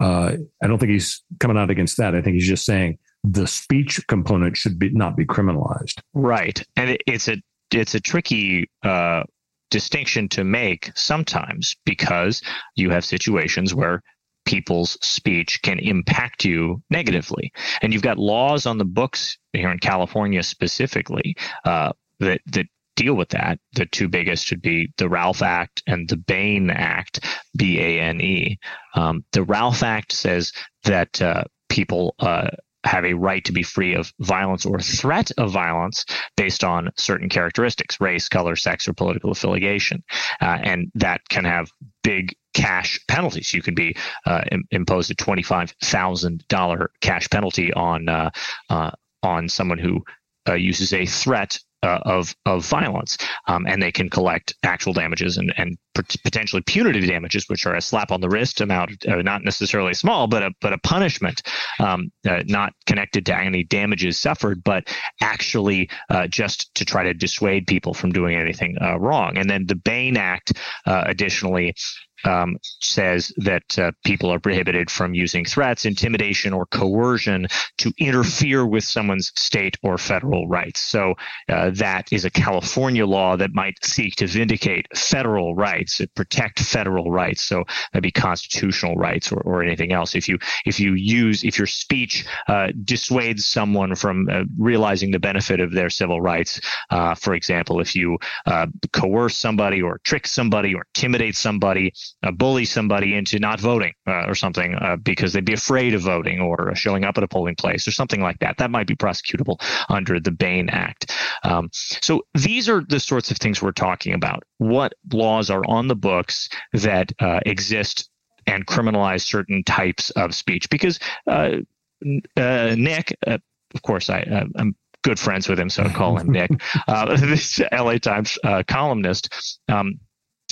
Uh, I don't think he's coming out against that. I think he's just saying the speech component should be not be criminalized. Right, and it, it's a it's a tricky uh, distinction to make sometimes because you have situations where people's speech can impact you negatively. And you've got laws on the books here in California specifically uh, that that deal with that. The two biggest would be the Ralph Act and the Bane Act, B A N E. Um, the Ralph Act says that uh, people uh, have a right to be free of violence or threat of violence based on certain characteristics race, color, sex, or political affiliation. Uh, and that can have big cash penalties. You can be uh, Im- imposed a $25,000 cash penalty on, uh, uh, on someone who uh, uses a threat uh, of of violence, um, and they can collect actual damages and and potentially punitive damages, which are a slap on the wrist amount, uh, not necessarily small, but a but a punishment, um, not connected to any damages suffered, but actually just to try to dissuade people from doing anything wrong. And then the Bane Act, additionally, um, says that uh, people are prohibited from using threats, intimidation, or coercion to interfere with someone's state or federal rights. So uh, that is a California law that might seek to vindicate federal rights, protect federal rights. So that'd be constitutional rights or, or anything else. If you if you use if your speech uh, dissuades someone from uh, realizing the benefit of their civil rights, uh, for example, if you uh, coerce somebody or trick somebody or intimidate somebody, bully somebody into not voting or something because they'd be afraid of voting or showing up at a polling place or something like that, that might be prosecutable under the Bane Act. Um, so these are the sorts of things we're talking about. What laws are on the books that uh, exist and criminalize certain types of speech? Because uh, uh, Nick, uh, of course, I, uh, I'm good friends with him, so I call him Nick. Uh, this LA Times columnist. Um,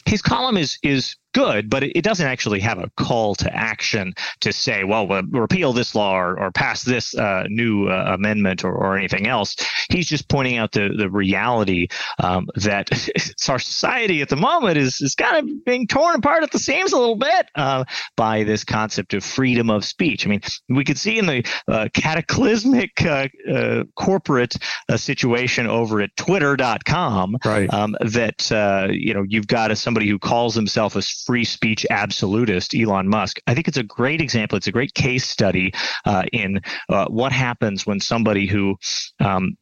his column is is good, but it, doesn't actually have a call to action to say, well, we'll repeal this law or, or pass this uh, new uh, amendment or, or, anything else. He's just pointing out the, the reality um, that our society at the moment is, is kind of being torn apart at the seams a little bit uh, by this concept of freedom of speech. I mean, we could see in the uh, cataclysmic uh, uh, corporate situation over at twitter.com right. um, that, you know, you've got a, somebody who calls himself a free speech absolutist, Elon Musk. I think it's a great example. It's a great case study uh, in uh, what happens when somebody who um,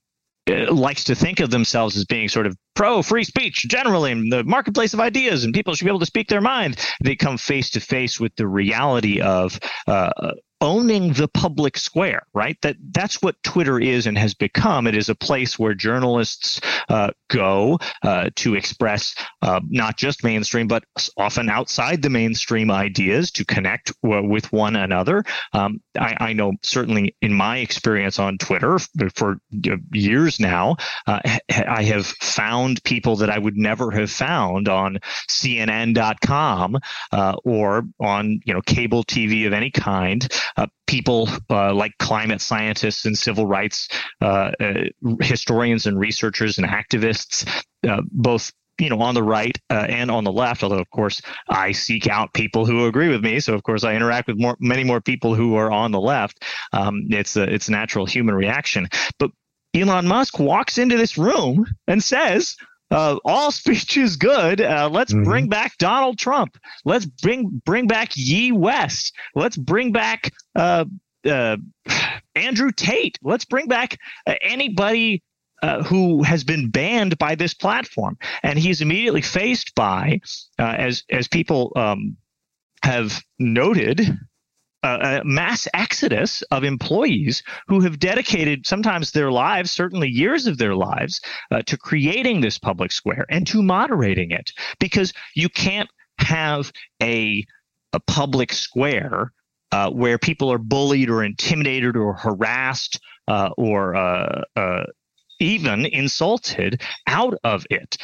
uh, likes to think of themselves as being sort of pro free speech generally in the marketplace of ideas and people should be able to speak their mind they come face to face with the reality of uh, owning the public square, right? That that's what Twitter is and has become. It is a place where journalists uh, go uh, to express uh, not just mainstream, but often outside the mainstream ideas to connect with one another. Um, I, I, know certainly in my experience on Twitter for years now, uh, I have found people that I would never have found on CNN.com uh, or on you know cable TV of any kind uh, people uh, like climate scientists and civil rights uh, uh historians and researchers and activists, uh, both you know on the right uh, and on the left. Although of course i seek out people who agree with me. So of course i interact with more many more people who are on the left. Um, it's a it's a natural human reaction. But elon musk walks into this room and says uh, all speech is good. Uh, let's mm-hmm. bring back Donald Trump. Let's bring bring back Ye West. Let's bring back uh, uh Andrew Tate. Let's bring back uh, anybody uh, who has been banned by this platform. And he's immediately faced by, as as people um, have noted, a mass exodus of employees who have dedicated sometimes their lives, certainly years of their lives, uh, to creating this public square and to moderating it. Because you can't have a, a public square uh, where people are bullied or intimidated or harassed uh, or uh, uh, even insulted out of it.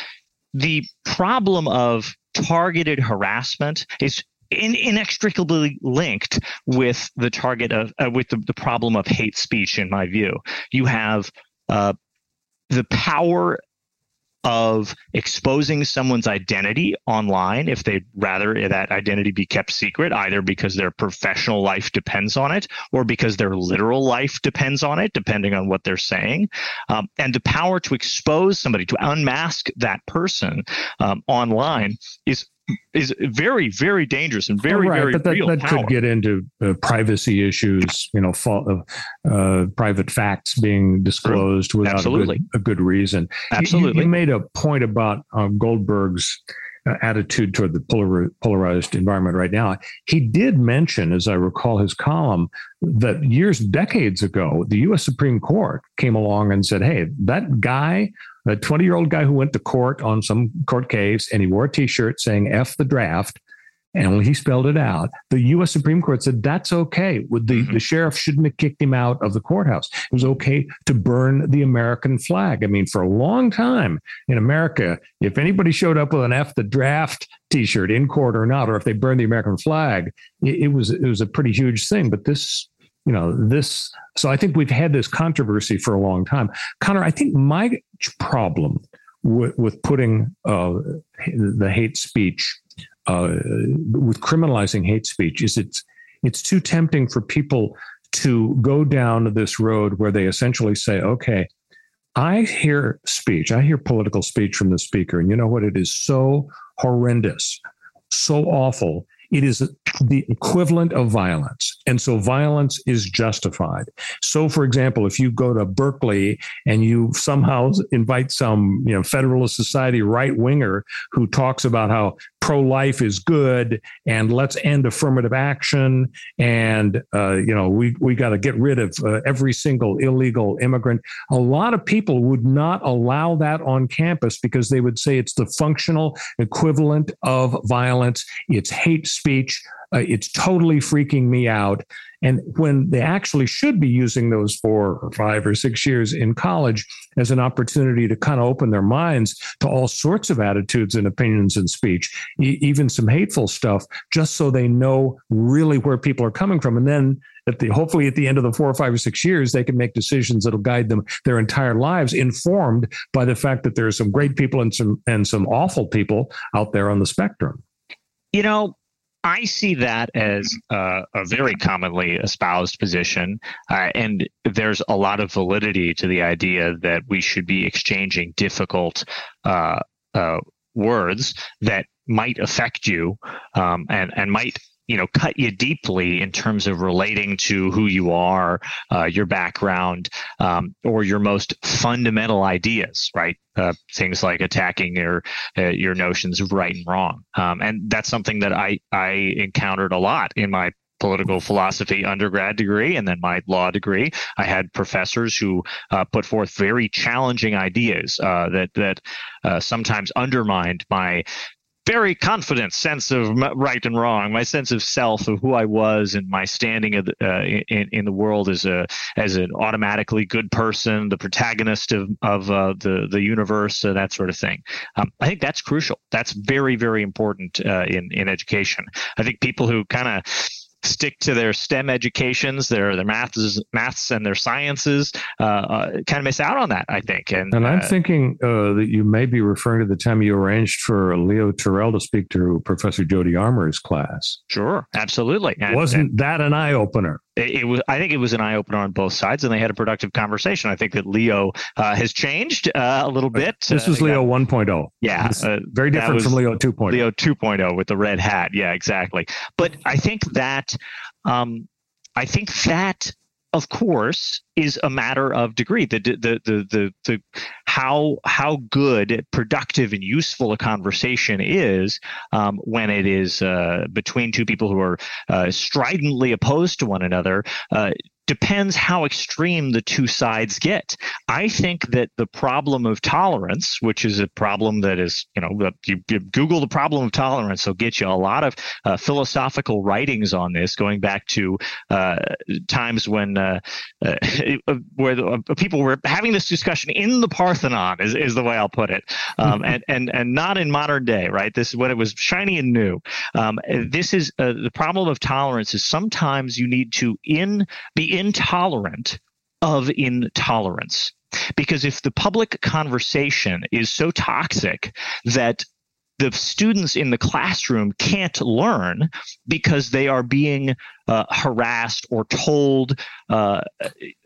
The problem of targeted harassment is in, inextricably linked with the target of uh, with the, the problem of hate speech. In my view, you have uh, the power of exposing someone's identity online if they'd rather that identity be kept secret, either because their professional life depends on it or because their literal life depends on it, depending on what they're saying. Um, and the power to expose somebody, to unmask that person um, online is is very very dangerous and very right, very but that, real that could get into uh, privacy issues you know uh, uh, private facts being disclosed True. without a good, a good, reason. Absolutely you, you, made a point about uh, goldberg's uh, attitude toward the polar, polarized environment right now. He did mention as i recall his column that years decades ago the us supreme court came along and said hey that guy a 20 year old guy who went to court on some court case and he wore a t shirt saying F the draft. And when he spelled it out, the U.S. Supreme Court said that's okay. The, mm-hmm. the sheriff shouldn't have kicked him out of the courthouse. It was okay to burn the American flag. I mean, for a long time in America, if anybody showed up with an F the draft T-shirt in court or not, or if they burned the American flag, it, it was it was a pretty huge thing. But this you know this so i think we've had this controversy for a long time connor i think my problem with, with putting uh, the hate speech uh, with criminalizing hate speech is it's it's too tempting for people to go down this road where they essentially say, okay, I hear speech, I hear political speech from the speaker, and you know what? It is so horrendous, so awful. It is the equivalent of violence. And so violence is justified. So, for example, if you go to Berkeley and you somehow invite some, you know, Federalist Society right winger who talks about how pro life is good and let's end affirmative action and uh, you know we we got to get rid of uh, every single illegal immigrant a lot of people would not allow that on campus because they would say it's the functional equivalent of violence it's hate speech uh, it's totally freaking me out. And when they actually should be using those four or five or six years in college as an opportunity to kind of open their minds to all sorts of attitudes and opinions and speech, e- even some hateful stuff, just so they know really where people are coming from. And then at the hopefully at the end of the four or five or six years, they can make decisions that'll guide them their entire lives, informed by the fact that there are some great people and some and some awful people out there on the spectrum. You know, I see that as uh, a very commonly espoused position, uh, and there's a lot of validity to the idea that we should be exchanging difficult uh, uh words that might affect you um, and and might you know cut you deeply in terms of relating to who you are uh, your background um, or your most fundamental ideas right uh, things like attacking your uh, your notions of right and wrong um, and that's something that i i encountered a lot in my political philosophy undergrad degree and then my law degree. I had professors who uh, put forth very challenging ideas uh, that that uh, sometimes undermined my very confident sense of right and wrong, my sense of self, of who I was, and my standing of, uh, in in the world as a as an automatically good person, the protagonist of of uh, the the universe, uh, that sort of thing. Um, I think that's crucial. That's very very important uh, in in education. I think people who kind of stick to their STEM educations, their their maths, maths and their sciences, uh, uh, kind of miss out on that, I think. And, and I'm uh, thinking uh, that you may be referring to the time you arranged for Leo Terrell to speak to Professor Jody Armour's class. Sure, absolutely. And, Wasn't and, that an eye opener? It, it, was. I think it was an eye opener on both sides, and they had a productive conversation. I think that Leo uh, has changed uh, a little bit. This was Leo 1.0. Yeah, very different from Leo 2.0. Leo 2.0 with the red hat. Yeah, exactly. But I think that um, I think that, of course, is a matter of degree. The, the the the the, how how good, productive, and useful a conversation is um, when it is uh, between two people who are uh, stridently opposed to one another. Uh, depends how extreme the two sides get. I think that the problem of tolerance, which is a problem that is, you know, you, you Google the problem of tolerance, will get you a lot of uh, philosophical writings on this, going back to uh, times when uh, uh where the, uh, people were having this discussion in the Parthenon, is, is the way I'll put it, um, mm-hmm. and and and not in modern day, right? This is when it was shiny and new. Um, this is uh, the problem of tolerance. Is sometimes you need to in be intolerant of intolerance. Because if the public conversation is so toxic that the students in the classroom can't learn because they are being uh, harassed or told uh,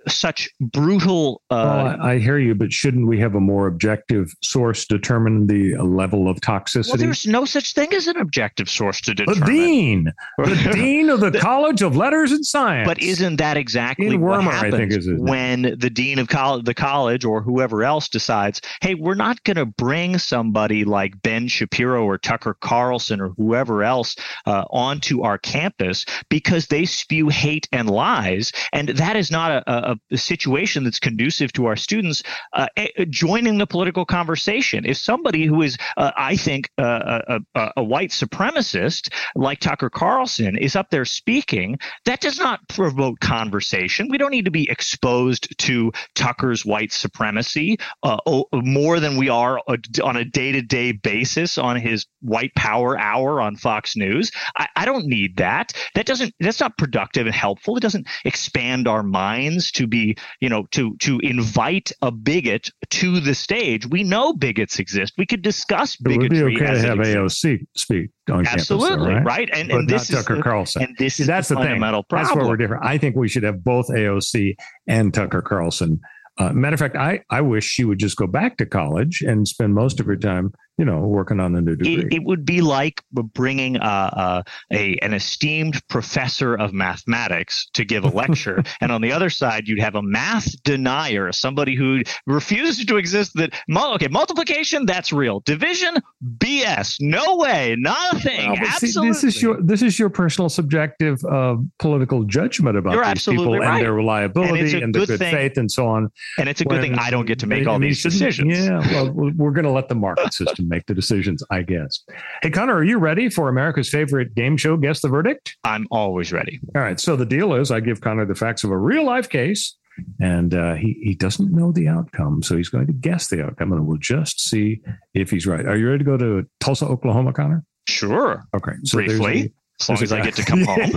such brutal. Uh, well, I, I, hear you, but shouldn't we have a more objective source determine the level of toxicity? Well, there's no such thing as an objective source to determine. The dean, the dean of the, the, College of Letters and Science. But isn't that exactly what happens when the dean of college, the college, or whoever else decides, hey, we're not going to bring somebody like Ben Shapiro or Tucker Carlson or whoever else uh, onto our campus because they spew hate and lies, and that is not a, a, a situation that's conducive to our students uh, joining the political conversation. If somebody who is, uh, I think, uh, a, a, white supremacist like Tucker Carlson is up there speaking, that does not promote conversation. We don't need to be exposed to Tucker's white supremacy uh, more than we are uh, on a day to day basis on his white power hour on Fox News. I, I don't need that. That doesn't. That's that's not productive and helpful. It doesn't expand our minds to be, you know, to to invite a bigot to the stage. We know bigots exist. We could discuss bigotry. It would be okay to have. AOC speak on Absolutely campus, though, right? right. And, But and this is Tucker the, Carlson. And this See, that's the, the, thing. fundamental problem. That's where we're different. I think we should have both AOC and Tucker Carlson. Uh, matter of fact, I, I wish she would just go back to college and spend most of her time, you know, working on the new degree. it, it would be like bringing uh, uh, a an esteemed professor of mathematics to give a lecture, and on the other side, you'd have a math denier, somebody who refuses to exist. That okay, multiplication that's real, division BS, no way, nothing. Well, but see, absolutely, this is your this is your personal subjective uh, political judgment about You're these people right. and their reliability a and, their good thing- faith and so on. and it's a good thing I don't get to make and all these decisions. Yeah, well, we're- we're going to let the market system make the decisions, I guess. Hey, Connor, are you ready for America's favorite game show? Guess the verdict. I'm always ready. All right. So the deal is, I give Connor the facts of a real life case, and uh, he he doesn't know the outcome, so he's going to guess the outcome, and we'll just see if he's right. Are you ready to go to Tulsa, Oklahoma, Connor? Sure, Okay. So briefly, as long as I get to come home.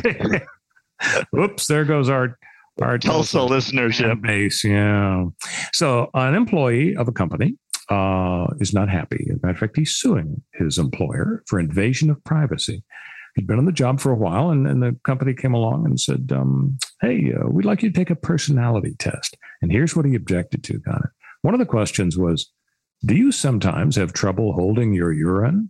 Oops, There goes our our Tulsa listenership. fan base. Yeah. So an employee of a company uh, is not happy. As a matter of fact, he's suing his employer for invasion of privacy. He'd been on the job for a while, and, and the company came along and said, um, "Hey, uh, we'd like you to take a personality test." And here's what he objected to, Connor. One of the questions was, "Do you sometimes have trouble holding your urine?"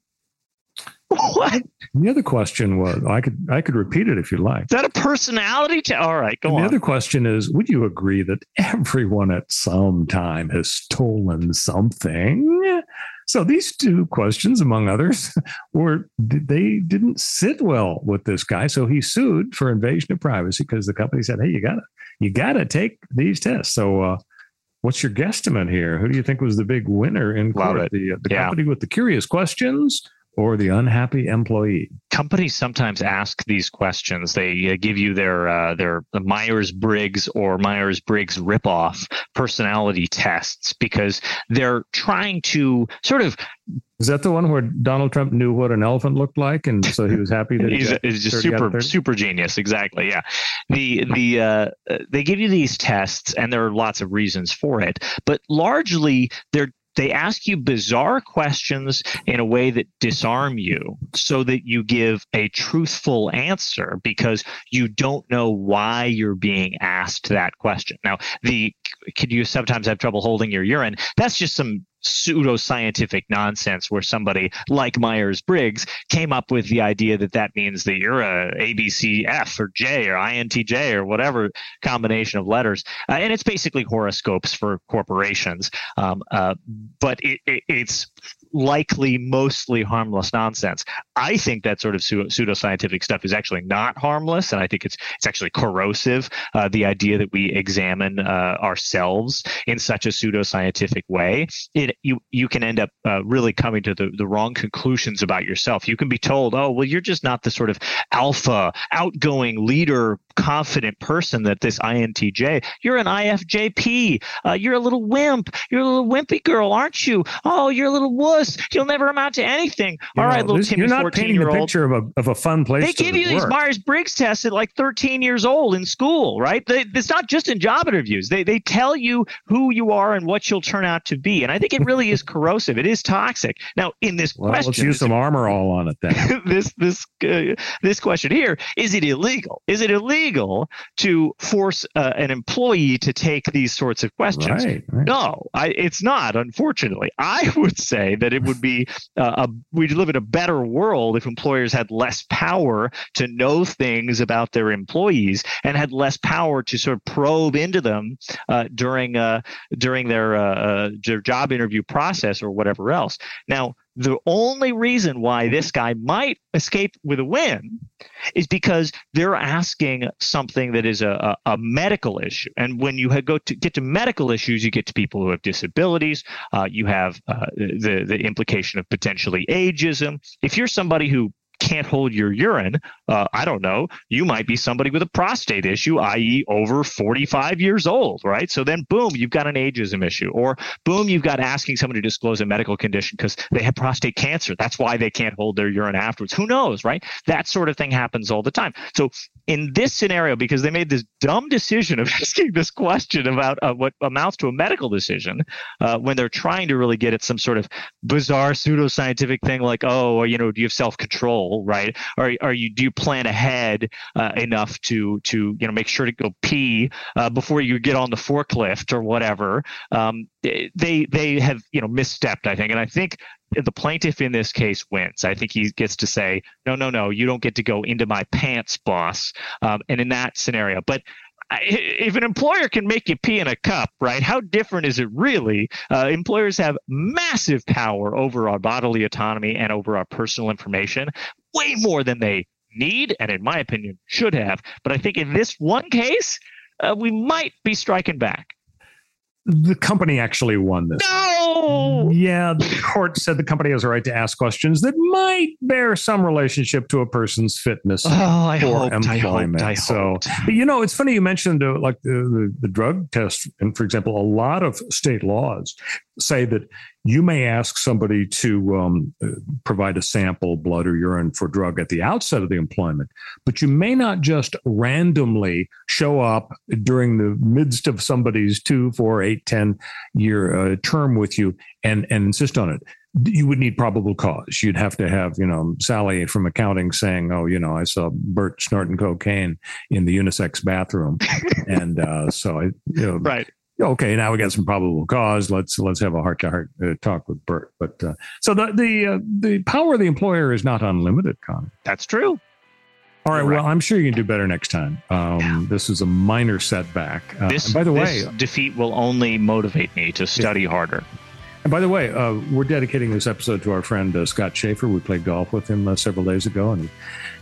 What? Is And the other question was, I could I could repeat it if you like. Is that a personality? T- all right, go And the other question is Would you agree that everyone at some time has stolen something? So these two questions, among others, were they didn't sit well with this guy. So he sued for invasion of privacy because the company said, "Hey, you gotta you gotta take these tests." So, uh, what's your guesstimate here? Who do you think was the big winner in Love court? it. The, uh, the Yeah. company with the curious questions or the unhappy employee? companies sometimes ask these questions. They uh, give you their uh, their Myers Briggs or Myers Briggs ripoff personality tests because they're trying to sort of. Is that the one where Donald Trump knew what an elephant looked like, and so he was happy that he He's, got he's just 30 out of super super genius. Exactly. Yeah. The the uh, they give you these tests, and there are lots of reasons for it, but largely they're they ask you bizarre questions in a way that disarm you so that you give a truthful answer because you don't know why you're being asked that question. Now, the could you sometimes have trouble holding your urine? That's just some pseudoscientific nonsense where somebody like Myers Briggs came up with the idea that that means that you're a ABCF or J or INTJ or whatever combination of letters. Uh, and it's basically horoscopes for corporations. Um, uh, but it, it, it's likely mostly harmless nonsense. I think that sort of pseudo- pseudoscientific stuff is actually not harmless, and I think it's it's actually corrosive. Uh, the idea that we examine uh, ourselves in such a pseudoscientific way, it you you can end up uh, really coming to the, the wrong conclusions about yourself. You can be told, oh well, you're just not the sort of alpha, outgoing leader, confident person that this INTJ. You're an IFJP. Uh, you're a little wimp. You're a little wimpy girl, aren't you? Oh, you're a little wuss. You'll never amount to anything. You All know, right, little this- Timmy, You're not 14 painting the picture of a, of a fun place. They give you these. Myers Briggs tests at like 13 years old in school, right? They, it's not just in job interviews. They, they tell you who you are and what you'll turn out to be. And I think it really is corrosive. It is toxic. Now, in this Well, question, let's use some armor all on it then. this this uh, this question here is it illegal is it illegal to force uh, an employee to take these sorts of questions right, right. no I, it's not unfortunately i would say that it would be uh, a we'd live in a better world if employers had less power to know things about their employees and had less power to sort of probe into them uh, during uh, during their uh, uh, their job interview process or whatever else. Now the only reason why this guy might escape with a win is because they're asking something that is a, a, a medical issue. And when you go to get to medical issues, you get to people who have disabilities. Uh, you have uh, the the implication of potentially ageism. If you're somebody who can't hold your urine, uh, I don't know, you might be somebody with a prostate issue, i.e., over 45 years old, right? So then, boom, you've got an ageism issue. Or boom, you've got asking somebody to disclose a medical condition because they have prostate cancer. That's why they can't hold their urine afterwards. Who knows, right? That sort of thing happens all the time. So in this scenario, because they made this dumb decision of asking this question about uh, what amounts to a medical decision, uh, when they're trying to really get at some sort of bizarre pseudoscientific thing like, oh, you know, do you have self control, right? Or are you do you plan ahead uh, enough to to you know make sure to go pee uh, before you get on the forklift or whatever? Um, they they have you know misstepped, I think, and I think the plaintiff in this case wins. I think he gets to say, no, no, no, you don't get to go into my pants, boss. Um, and in that scenario, but if an employer can make you pee in a cup, right? How different is it really? Uh, employers have massive power over our bodily autonomy and over our personal information, way more than they need, and in my opinion, should have. But I think in this one case, uh, we might be striking back. The company actually won this. No. Yeah, the court said the company has a right to ask questions that might bear some relationship to a person's fitness oh, I for hoped, employment. I hoped, I so, you know, it's funny you mentioned uh, like the, the, the drug test, and for example, a lot of state laws say that you may ask somebody to um, uh, provide a sample, blood or urine, for drug at the outset of the employment, but you may not just randomly show up during the midst of somebody's two, four, eight, ten year uh, term with you and and insist on it. You would need probable cause. You'd have to have, you know, Sally from accounting saying, "Oh, you know, I saw Bert snorting cocaine in the unisex bathroom," and uh, so I, you know, Right. Okay, now we got some probable cause. Let's let's have a heart to heart talk with Bert. But uh, so the the uh, the power of the employer is not unlimited, Connor. That's true. All right, You're well, I'm sure you can do better next time. Um, This is a minor setback. Uh, This, by the way, this defeat will only motivate me to study harder. and by the way, uh, we're dedicating this episode to our friend uh, Scott Schaefer. We played golf with him uh, several days ago, and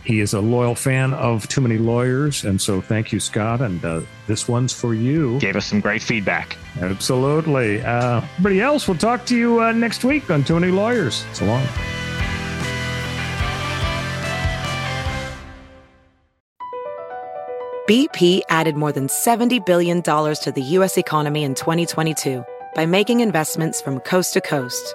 he is a loyal fan of Too Many Lawyers. And so, thank you, Scott. And uh, this one's for you. Gave us some great feedback. Absolutely. Uh, everybody else, we'll talk to you uh, next week on Too Many Lawyers. So long. BP added more than $70 billion to the U.S. economy in 2022 by making investments from coast to coast.